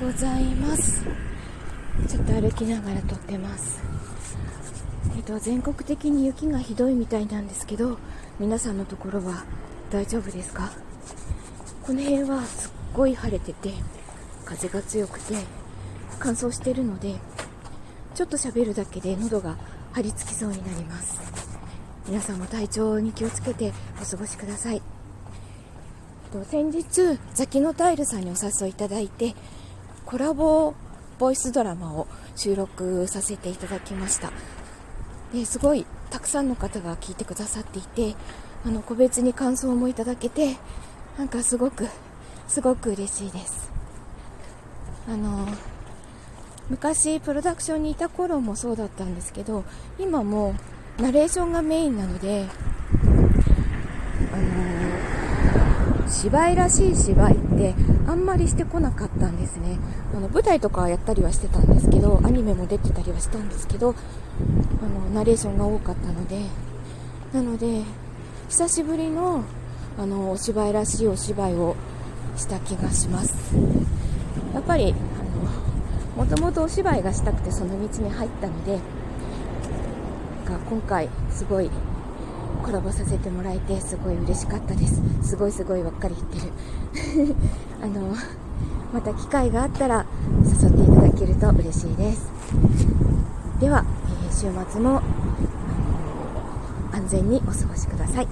ございます。ちょっと歩きながら撮ってます。えっと全国的に雪がひどいみたいなんですけど皆さんのところは大丈夫ですか？この辺はすっごい晴れてて風が強くて乾燥してるのでちょっと喋るだけで喉が張り付きそうになります。皆さんも体調に気をつけてお過ごしください。先日ザキノタイルさんにお誘いいただいてコラボボイスドラマを収録させていただきました。ですごいたくさんの方が聞いてくださっていてあの個別に感想もいただけてなんかすごくすごく嬉しいです。あの昔プロダクションにいた頃もそうだったんですけど今もナレーションがメインなのであの芝居らしい芝居ってあんまりしてこなかったんですね。あの舞台とかやったりはしてたんですけどアニメも出てたりはしたんですけどあのナレーションが多かったのでなので久しぶりのあのお芝居らしいお芝居をした気がします。やっぱりもともとお芝居がしたくてその道に入ったので今回すごいコラボさせてもらえてすごい嬉しかったです。すごいすごいばっかり言ってる。あのまた機会があったら誘っていただけると嬉しいです。では、えー、週末も安全にお過ごしください。